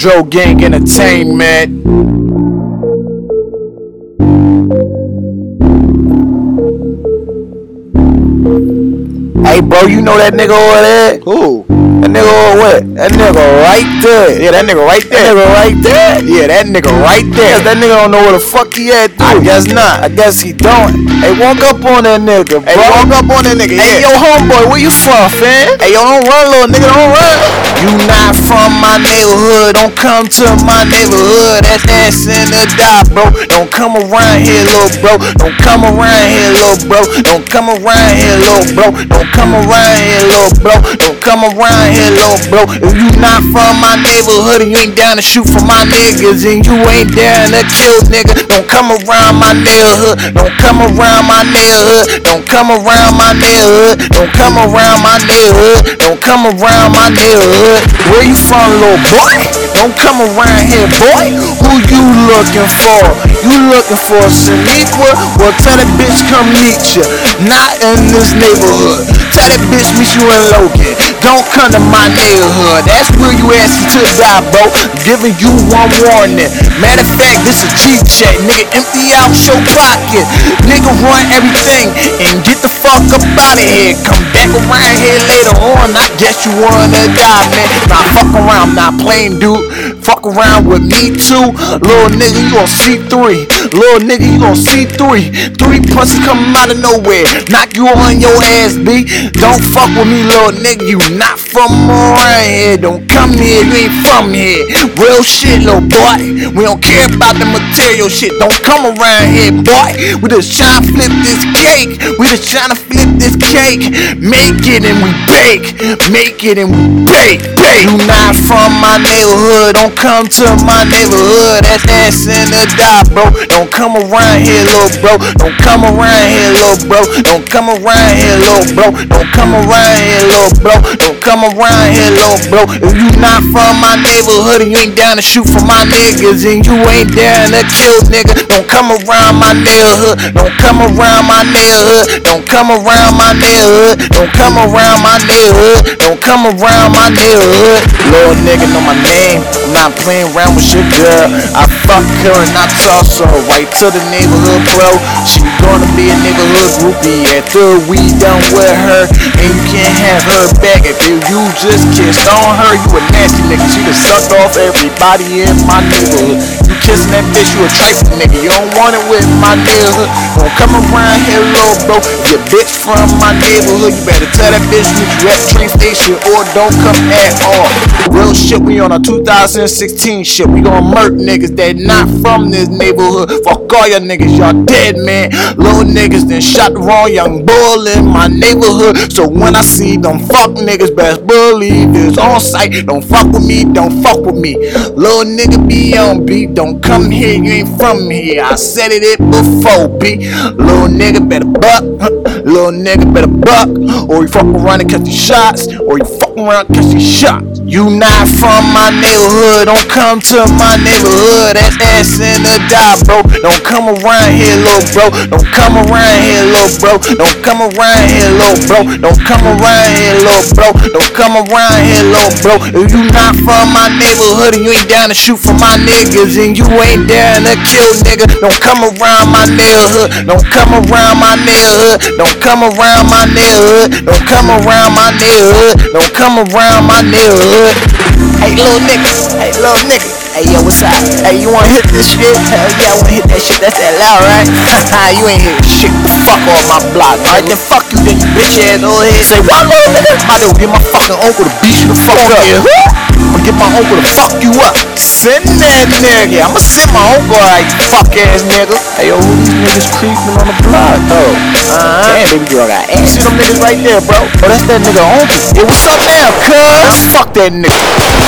Dro Gang Entertainment. Hey, bro, you know that nigga over there? Who? That nigga over what? That nigga right there. Yeah, that nigga right there. That nigga right there? Yeah, that nigga right there. That nigga don't know where the fuck he at, dude. I guess not. I guess he don't. Hey, walk up on that nigga, bro. Hey, walk up on that nigga. Hey, yeah. yo, homeboy, where you from, fam? Hey, yo, don't run, little nigga, don't run. You not from my neighborhood, don't come to my neighborhood. That's ass in the die, bro. Don't come around here, little bro. Don't come around here, little bro. Don't come around here, little bro. Don't come around here, little bro. Don't come around here, little bro. If you not from my neighborhood you ain't down to shoot for my niggas and you ain't down to kill nigga, don't come around my neighborhood. Don't come around my neighborhood. Don't come around my neighborhood. Don't come around my neighborhood. Don't come around my neighborhood. Where you from, little boy? Don't come around here, boy. Who you looking for? You looking for a Shaniqua? Well, tell that bitch come meet you. Not in this neighborhood. Tell that bitch meet you in Logan. Don't come to my neighborhood. That's where you asking to die, bro. Giving you one warning. Matter of fact, this a cheap check. Nigga, empty out your pocket. Nigga, run everything and get the fuck up out of here. Come back around guess you wanna die, man. Nah, fuck around, not playing, dude. Fuck around with me too. Little nigga, you gon' see three. Little nigga, you gon' see three. Three punches coming out of nowhere. Knock you on your ass, B. Don't fuck with me, little nigga. You not from around here. Don't come here, you ain't from here. Real shit, little boy. We don't care about the material shit. Don't come around here, boy. We just tryna flip this cake. We just tryna flip this cake. Make it and we bake. Make it and bake. Bake. You not from my neighborhood. Don't come to my neighborhood. That's ass in the die, bro. Don't come around here, little bro. Don't come around here, little bro. Don't come around here, little bro. Don't come around here, little bro. Don't come around here, little bro. If you not from my neighborhood and you ain't down to shoot for my niggas and you ain't down to kill nigga, don't come around my neighborhood. Don't come around my neighborhood. Don't come around my neighborhood. Don't come around my neighborhood. Don't come around my neighborhood. Little nigga know my name. I'm not playing around with your girl. I fuck her and I toss her right to the neighborhood, bro. She gonna be a neighborhood groupie after we done with her. And you can't have her back if you, you just kissed on her. You a nasty nigga. She done sucked off everybody in my neighborhood. You kissing that bitch, you a trifling nigga. You don't want it with my neighborhood. Don't come around here, little bro. If your bitch from my neighborhood, you better tell that bitch meet you at the train station or don't come at all. Real shit, we on our 2016 shit. We gon' murk niggas that not from this neighborhood. Fuck all y'all niggas, y'all dead, man. Little niggas then shot the wrong young bull in my neighborhood. So when I see them fuck niggas, best believe it's on sight. Don't fuck with me, don't fuck with me. Little nigga be on beat, don't come here, you ain't from here. I said it, it before, B. Little nigga better buck, little nigga better buck, or you fuck around and catch these shots, or you fuck around and catch these shots. You not from my neighborhood, don't come to my neighborhood. That's ass in the die, bro. Don't come around here, little bro. Don't come around here, little bro. Don't come around here, little bro. Don't come around here, little bro. Don't come around here, little bro. If you not from my neighborhood and you ain't down to shoot for my niggas and you ain't down to kill nigga, don't come around my neighborhood. Don't come around my neighborhood. Don't come around my neighborhood. Don't come around my neighborhood. Don't come around my neighborhood. Hey, little nigga. Hey, little nigga. Hey, yo, what's up? Hey, you wanna hit this shit? Hell yeah, I wanna hit that shit. That's that loud, right? Haha, you ain't hit shit. Fuck off my block. Alright, then fuck you, then you bitch ass old head. Say, what, little nigga? To go get my fucking uncle to beat you the fuck up. Gonna get my uncle to fuck you up. Send that nigga. I'ma send my uncle you fuck ass nigga. Hey, yo, who these niggas creeping on the block, though? Uh-huh. Damn, baby girl got ass. See them niggas right there, bro? Oh, that's that nigga uncle. Hey, what's up now, cuz? Fuck that nigga.